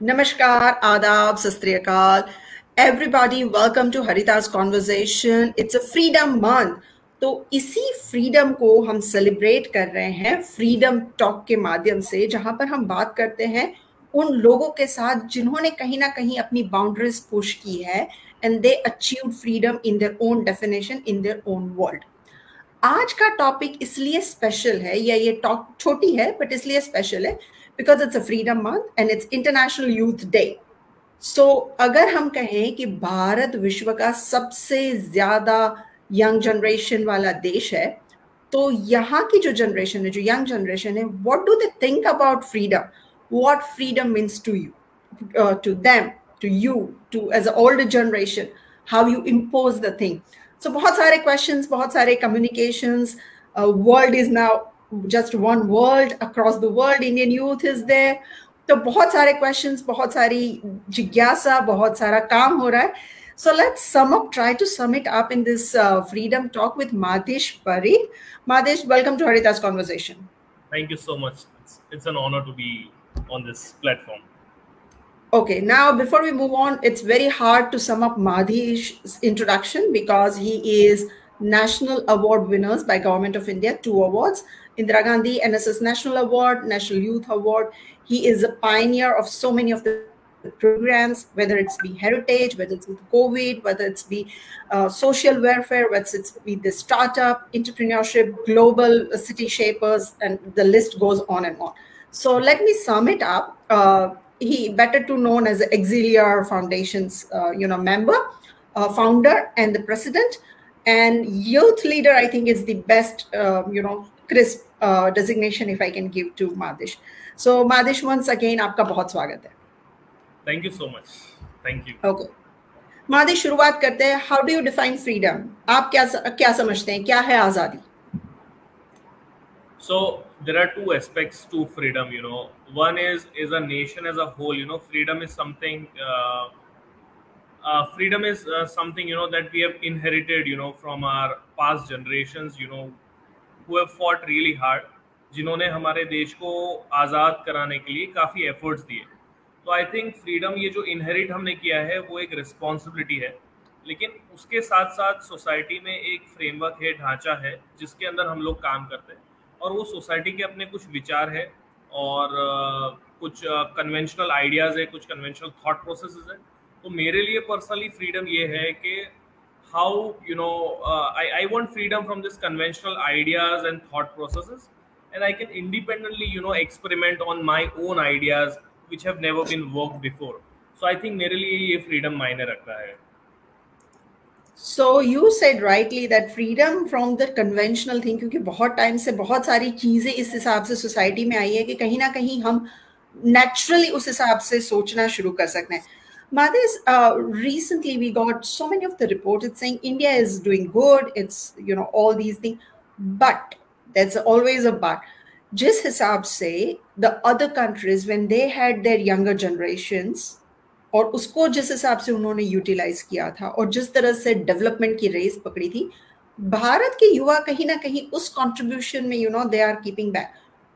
Namaskar, Adab, Sastriyakal. Everybody, welcome to Harita's Conversation. It's a freedom month. तो इसी freedom को हम celebrate कर रहे हैं फ्रीडम टॉक के माध्यम से जहाँ पर हम बात करते हैं उन लोगों के साथ जिन्होंने कहीं ना कहीं अपनी बाउंड्रीज पुश की है and they achieve freedom in their own definition in their own world आज का टॉपिक इसलिए स्पेशल है, या ये टॉक छोटी है बट इसलिए स्पेशल है because it's a freedom month and it's international youth day so अगर हम कहें कि भारत विश्व का सबसे ज़्यादा यंग जनरेशन वाला देश है तो यहाँ की जो जनरेशन है, जो यंग जनरेशन है what do they think about freedom what freedom means to you to them to you to as a old generation how you impose the thing सो बहुत सारे क्वेश्चंस बहुत सारे communications world is now just one world across the world indian youth is there तो बहुत सारे questions बहुत सारी जिज्ञासा बहुत सारा काम हो रहा है so let's sum up try to sum it up in this uh, freedom talk with Madesh Parikh. Madesh, welcome to Harita's conversation. Thank you so much. It's, it's an honor to be on this platform. Okay, now before we move on, it's very hard to sum up Madhish's introduction because he is national award winners by Government of India, two awards. Indira Gandhi NSS National Award, National Youth Award. He is a pioneer of so many of the programs, whether it's be heritage, whether it's COVID, whether it's be uh, social welfare, whether it's be the startup, entrepreneurship, global city shapers, and the list goes on and on. So let me sum it up. Uh, he better to known as the Auxiliar Foundation's uh, you know member, uh, founder, and the president. And youth leader, I think, is the best uh, you know crisp uh, designation if I can give to Madish. So Madish, once again, आपका बहुत स्वागत है. Thank you so much. Thank you. Okay. मादिश शुरुआत करते हैं how do you define freedom आप क्या क्या समझते हैं क्या है आजादी so there are two aspects to freedom you know one is is a nation as a whole you know freedom is something uh, uh, freedom is uh, something you know that we have inherited you know from our past generations you know who have fought really hard जिन्होंने हमारे देश को आज़ाद कराने के लिए काफ़ी efforts दिए तो आई थिंक फ्रीडम ये जो इनहेरिट हमने किया है वो एक रिस्पॉन्सिबिलिटी है लेकिन उसके साथ साथ सोसाइटी में एक फ्रेमवर्क है ढांचा है जिसके अंदर हम लोग काम करते हैं और वो सोसाइटी के अपने कुछ विचार है और कुछ कन्वेंशनल आइडियाज़ है, कुछ कन्वेंशनल थॉट प्रोसेस है। तो मेरे लिए पर्सनली फ्रीडम ये है कि how you know I I want freedom from this conventional ideas and thought process and I can independently you know experiment on my own ideas which have never been work before so I think मेरे लिए ये freedom मायने रखता है। So you said rightly that freedom from the conventional thing क्योंकि बहुत time से बहुत सारी चीजें इस हिसाब से सोसाइटी में आई है कि कहीं ना कहीं हम नेचुरली उस हिसाब से सोचना शुरू कर सकते हैं Madhis, uh, recently we got so many of the reports saying India is doing good. It's you know all these things, but there's always a but. Just हिसाब से the other countries when they had their younger generations और उसको जिस हिसाब से उन्होंने utilise किया था और जिस तरह से डेवलपमेंट की रेस पकड़ी थी, भारत के युवा कहीं ना कहीं उस कॉन्ट्रीब्यूशन में you know they are keeping back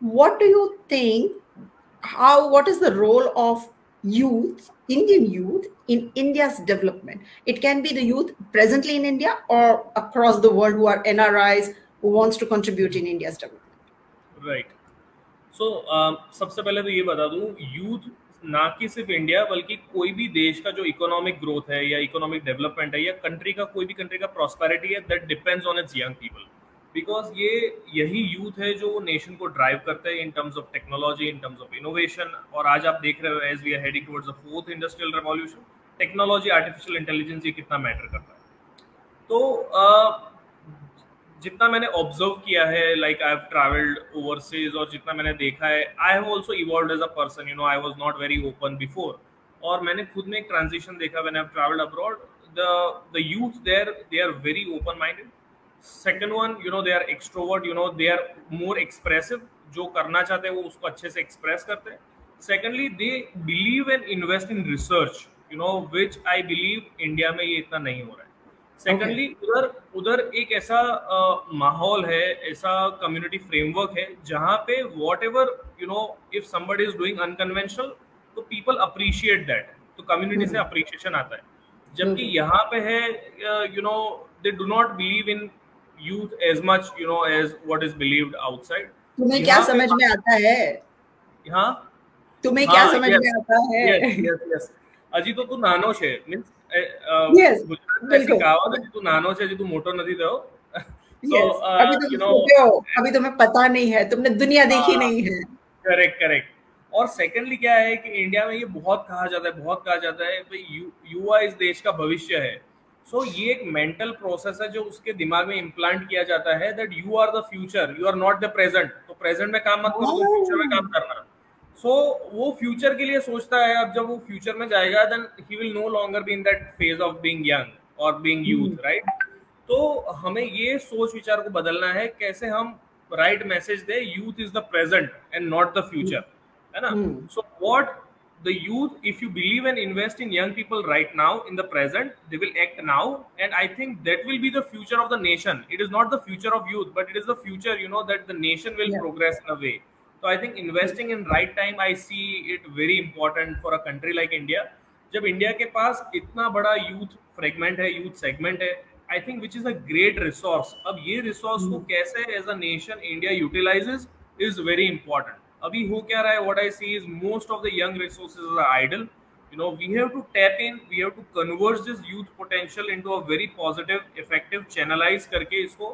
what do you think how what is the role of youth Indian youth in India's development it can be the presently in India और across the world who are N R I's wants to contribute in India right so सबसे पहले तो ये बता दूँ youth ना कि सिर्फ़ इंडिया बल्कि कोई भी देश का जो इकोनॉमिक ग्रोथ है या इकोनॉमिक डेवलपमेंट है या कंट्री का कोई भी कंट्री का प्रॉस्पेरिटी है that depends on its young people because ये यही यूथ है जो नेशन को ड्राइव करता है in terms of technology in terms of innovation और आज आप देख रहे हो as we are heading towards the fourth industrial revolution technology artificial intelligence ये कितना मैटर करता है। तो uh, जितना मैंने ऑब्ज़र्व किया है like I have travelled overseas और जितना मैंने देखा है I have also evolve as a person you know I was not very open before और मैंने खुद में एक ट्रांजिशन देखा when I travelled abroad the the youth there they are very open minded second one you know they are extrovert you know they are more expressive जो करना चाहते हैं, वो उसको अच्छे से एक्सप्रेस करते हैं. Secondly they believe and invest in research you know which I believe India में ये इतना नहीं हो रहा है. Secondly okay. उधर उधर एक ऐसा uh, माहौल है ऐसा कम्युनिटी फ्रेमवर्क है जहाँ पे whatever you know if somebody is doing unconventional तो पीपल अप्रिशिएट दैट तो कम्युनिटी से अप्रिशिएशन आता है. जबकि यहाँ पे है you know they do not believe in youth as much you know as what is believed outside तुम्हें क्या समझ में आता है? हाँ तुम्हें क्या समझ में आता है? यस यस હજી તો તું નાનો છે મીન્સ Yes, बिल्कुल। કહાવત હજી તું નાનો છે હજી તું મોટો નથી થયો So, Yes, uh, अभी तुम you know, छोटे हो अभी तुम्हें पता नहीं है तुमने दुनिया देखी हाँ। नहीं है करेक्ट करेक्ट और सेकेंडली क्या है कि इंडिया में ये बहुत कहा जाता है बहुत कहा जाता है भाई यु, युवा इस देश का भविष्य है सो so, ये एक मेंटल प्रोसेस है जो उसके दिमाग में इम्प्लांट किया जाता है that you are the future you are not the present तो प्रेजेंट में काम मत करो Oh. फ्यूचर में काम करना सो so, वो फ्यूचर के लिए सोचता है अब जब वो फ्यूचर में जाएगा then he will no longer be in that phase of being young और बीइंग यूथ राइट तो हमें ये सोच विचार को बदलना है कैसे हम right message they youth is the present and not the future है ना? So what the youth if you believe and invest in young people right now in the present they will act now and I think that will be the future of the nation it is not the future of youth but it is the future you know that the nation will progress in a way so i think investing in right time i see it very important for a country like india जब India के पास इतना बड़ा youth fragment है youth segment है I think which is a great resource अब ये resource को कैसे as a nation India utilises is very important अभी हो क्या रहा है what I see is most of the young resources are idle you know we have to tap in we have to convert this youth potential into a very positive effective channelize करके इसको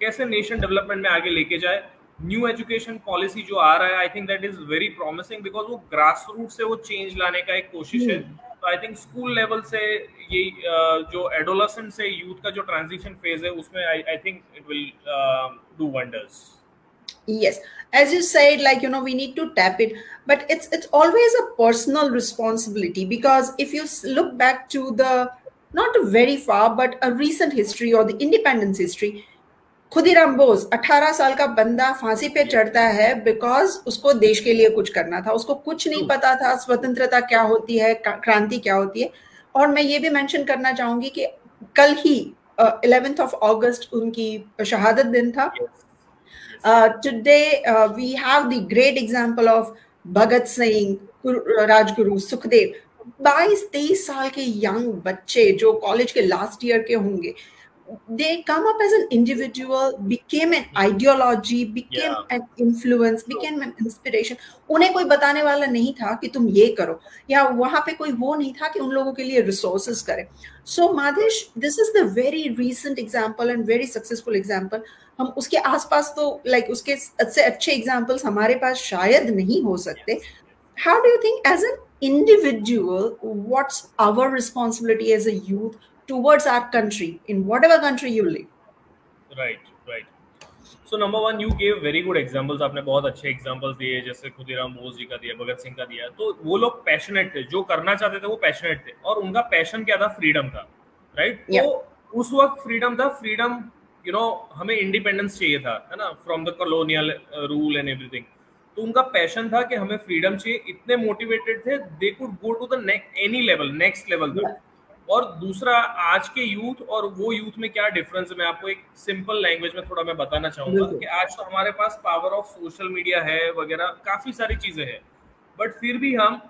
कैसे nation development में आगे लेके जाए new education policy जो आ रहा है I think that is very promising because वो ग्रास रूट से वो चेंज लाने का एक कोशिश है तो आई थिंक स्कूल लेवल से ये uh, जो एडोलसेंट से यूथ का जो ट्रांजिशन फ़ेज़ है उसमें I I think it will do wonders yes as you said like you know we need to tap it but it's it's always a personal responsibility because if you look back to the not very far but a recent history or the independence history Khudiram Bose 18 साल का बंदा फांसी पे चढ़ता है because उसको देश के लिए कुछ करना था। उसको कुछ नहीं पता था स्वतंत्रता क्या होती है क्रांति क्या होती है। और मैं ये भी मेंशन करना चाहूँगी कि कल ही इलेवेंथ ऑफ़ अगस्त उनकी शहादत दिन था। Today, we have the great example of Bhagat Singh, Guru- Rajguru, Sukhdev. 22 तेईस साल के यंग बच्चे जो कॉलेज के लास्ट ईयर के होंगे they come up as an individual became an ideology became Yeah. an influence became an inspiration उन्हें कोई बताने वाला नहीं था कि तुम ये करो या वहाँ पे कोई वो नहीं था कि उन लोगों के लिए रिसोर्सेस करे so Madhesh this is the very recent example and very successful example हम उसके आसपास तो लाइक like, उसके से अच्छे एग्जाम्पल्स हमारे पास शायद नहीं हो सकते how do you think as an individual what's our responsibility as a youth towards our country in whatever country you live. Right right so number one you gave very good examples आपने बहुत अच्छे examples दिए जैसे खुदीराम बोस जी का दिया भगत सिंह का दिया। तो वो लोग पैशनेट थे जो करना चाहते थे वो पैशनेट थे। और उनका पैशन क्या था? फ्रीडम था राइट Yeah. तो उस वक्त फ्रीडम था फ्रीडम यू नो हमें इंडिपेंडेंस चाहिए था है ना? From the colonial rule and everything तो उनका पैशन था कि हमें फ्रीडम चाहिए। इतने मोटिवेटेड थे they could go to the any level next level तक और दूसरा आज के यूथ और वो यूथ में क्या डिफरेंस है? मैं आपको एक सिंपल लैंग्वेज में थोड़ा मैं बताना चाहूँगा कि आज तो हमारे पास पावर ऑफ़ सोशल मीडिया है वगैरह काफ़ी सारी चीज़ें हैं। बट फिर भी हम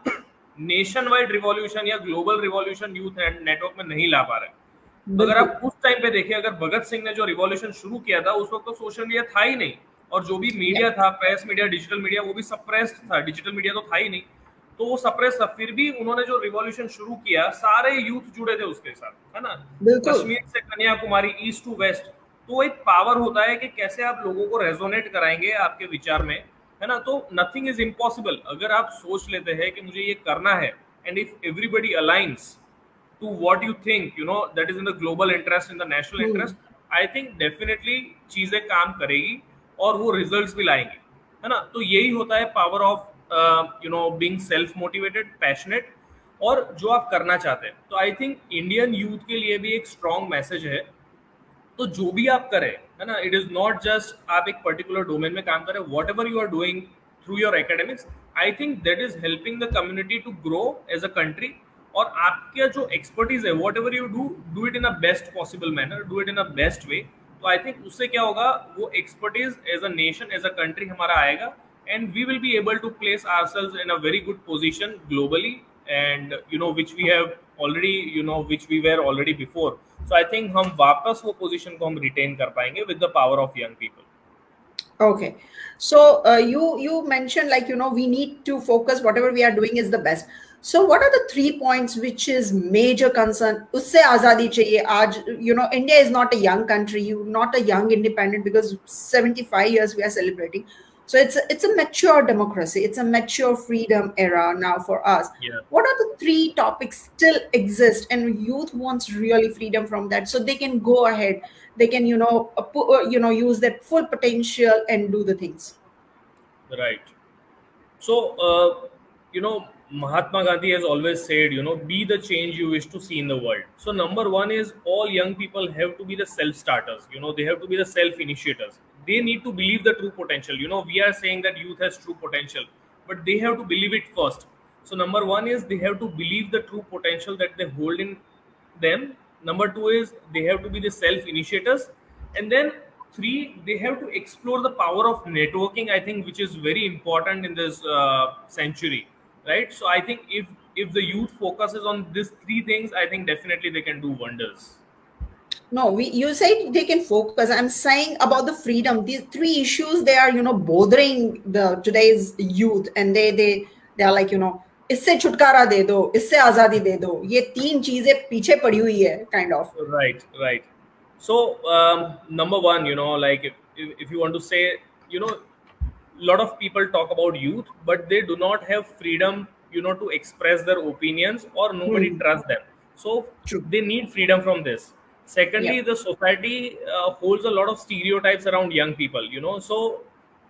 नेशन वाइड रिवॉल्यूशन या global revolution youth and network में नहीं ला पा रहे तो अगर आप उस टाइम पे देखिए अगर भगत सिंह ने जो रिवॉल्यूशन शुरू किया था उस वक्त तो सोशल मीडिया था ही नहीं। और जो भी मीडिया था प्रेस मीडिया डिजिटल मीडिया वो भी सप्रेस्ड था। डिजिटल मीडिया तो था ही नहीं। तो वो सप्रेस था। फिर भी उन्होंने जो रिवॉल्यूशन शुरू किया सारे यूथ जुड़े थे उसके साथ है ना? कश्मीर से कन्याकुमारी ईस्ट टू वेस्ट तो एक पावर होता है कि कैसे आप लोगों को रेजोनेट कराएँगे आपके विचार में है ना? तो नथिंग इज़ इम्पॉसिबल अगर आप सोच लेते हैं कि मुझे ये करना है and if everybody aligns to what you think you know is in the global interest in the national Hmm. interest i think definitely चीज़ें काम करेगी और वो रिज़ल्ट भी लाएँगी है ना? तो यही होता है power of you know being self motivated passionate और जो आप करना चाहते हैं। तो आई थिंक इंडियन यूथ के लिए भी एक स्ट्रॉन्ग मैसेज है। तो जो भी आप करें, है ना इट इज़ नॉट जस्ट आप एक पर्टिकुलर डोमेन में काम करें whatever you are doing through your academics I think that is helping the community to grow as a country और आपका जो एक्सपर्टीज है whatever you do do it in a best possible manner do it in a best way तो I think उससे क्या होगा, वो expertise as a nation as a country हमारा आएगा। and we will be able to place ourselves in a very good position globally and you know which we have already you know which we were already before so i think hum वापस वो position को हम retain कर पाएंगे with the power of young people okay so uh, you you mentioned like you know we need to focus whatever we are doing is the best so what are the three points which is major concern usse azadi chahiye aaj you know india is not a young country you not a young independent because 75 years we are celebrating so it's a, it's a mature democracy. It's a mature freedom era now for us. Yeah. what are the three topics still exist and youth wants really freedom from that? So they can go ahead. They can you know uh, uh, you know use their full potential and do the things. Right. So uh, you know mahatma gandhi has always said you know be the change you wish to see in the world. So number one is all young people have to be the self starters you know they have to be the self initiators they need to believe the true potential. You know we are saying that youth has true potential but they have to believe it first. So number one is they have to believe the true potential that they hold in them. Number two is they have to be the self initiators and then three they have to explore the power of networking i think which is very important in this uh, century right? So i think if if the youth focuses on these three things i think definitely they can do wonders no we you say they can focus i'm saying about the freedom these three issues they are you know bothering the today's youth and they they they are like you know इससे छुटकारा दे दो इससे आजादी दे दो ये तीन चीजें पीछे पड़ी हुई है kind of right right so number one you know like if you want to say you know a lot of people talk about youth but they do not have freedom you know to express their opinions or nobody hmm. trusts them so True. they need freedom from this secondly yeah. the society uh, holds a lot of stereotypes around young people you know. So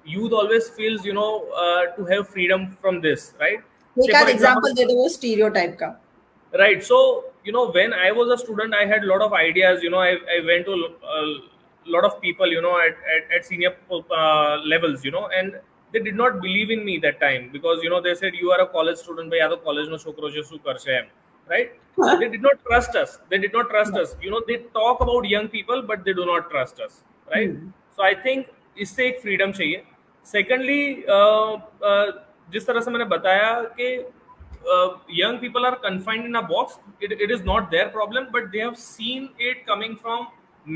youth always feels you know uh, to have freedom from this right? Say, for example, example wo stereotype ka. Right. So you know when i was a student i had a lot of ideas you know. I, I went to a lot of people you know at, at, at senior uh, levels you know and they did not believe in me that time because you know they said you are a college student by other college no right huh? they did not trust us they did not trust us you know they talk about young people but they do not trust us right hmm. so i think इससे एक freedom चाहिए secondly uh, uh, जिस तरह से मैंने बताया कि young people are confined in a box it, it is not their problem but they have seen it coming from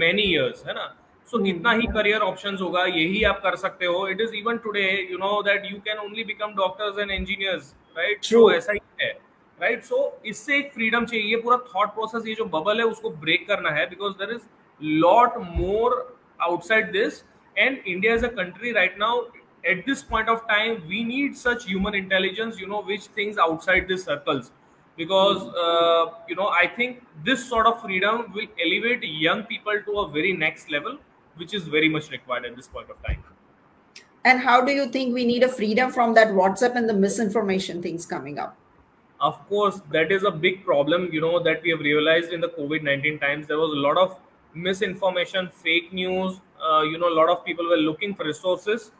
many years है ना so hmm. इतना ही career options होगा यही आप कर सकते हो it is even today you know that you can only become doctors and engineers right True. so ऐसा ही है राइट सो इससे एक फ्रीडम चाहिए पूरा थॉट प्रोसेस ये जो बबल है उसको ब्रेक करना है because there is lot more outside this and India is a country right now at this point of time we need such human intelligence you know which things outside this circles because you know I think this sort of freedom will elevate young people to a very next level which is very much required at this point of time And how do you think we need a freedom from that WhatsApp and the misinformation things coming up? Of course that is a big problem you know that we have realized in the covid-19 times there was a lot of misinformation fake news uh, you know a lot of people were looking for resources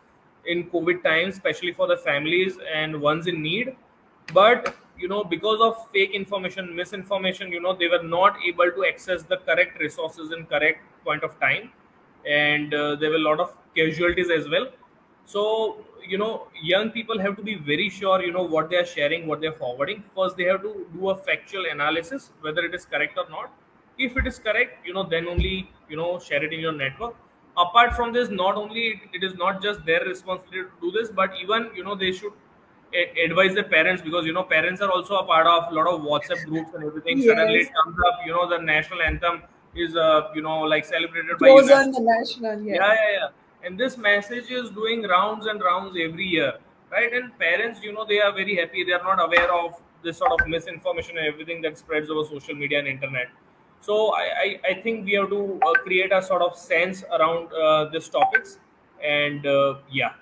in COVID times, especially for the families and ones in need. But you know, because of fake information, misinformation, you know, they were not able to access the correct resources in correct point of time, and uh, there were a lot of casualties as well. So you know, young people have to be very sure, you know, what they are sharing, what they are forwarding. First, they have to do a factual analysis whether it is correct or not. If it is correct, you know, then only you know share it in your network apart from this not only it is not just their responsibility to do this but even you know they should advise the parents because you know parents are also a part of a lot of whatsapp groups and everything yes. suddenly it comes up you know the national anthem is uh, you know like celebrated by Goes on the national yeah. yeah yeah yeah and this message is doing rounds and rounds every year right? And parents you know they are very happy. They are not aware of this sort of misinformation and everything that spreads over social media and internet. So I, I, I think we have to uh, create a sort of sense around uh, these topics, and uh, yeah.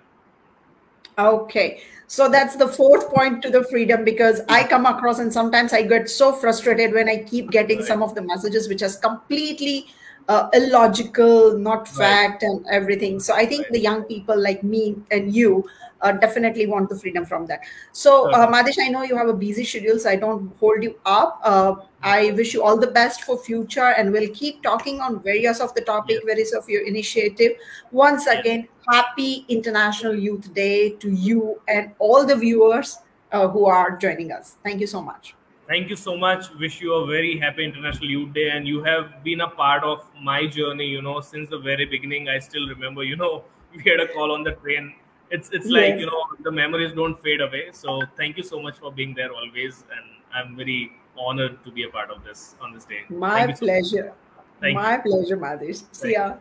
Okay, so that's the fourth point to the freedom because I come across and sometimes I get so frustrated when I keep getting right. some of the messages which has completely uh, illogical, not fact, right. and everything. So I think right. the young people like me and you uh, definitely want the freedom from that. So, uh, Madish, I know you have a busy schedule, so I don't hold you up. Uh, I wish you all the best for future, and we'll keep talking on various of the topic, yes. various of your initiative. Once yes. again, happy International Youth Day to you and all the viewers uh, who are joining us. Thank you so much. Thank you so much. Wish you a very happy International Youth Day, and you have been a part of my journey. You know, since the very beginning. I still remember. You know, we had a call on the train it's it's yes. like you know the memories don't fade away so thank you so much for being there always and i'm very honored to be a part of this on this day my pleasure so my pleasure Madhish. see ya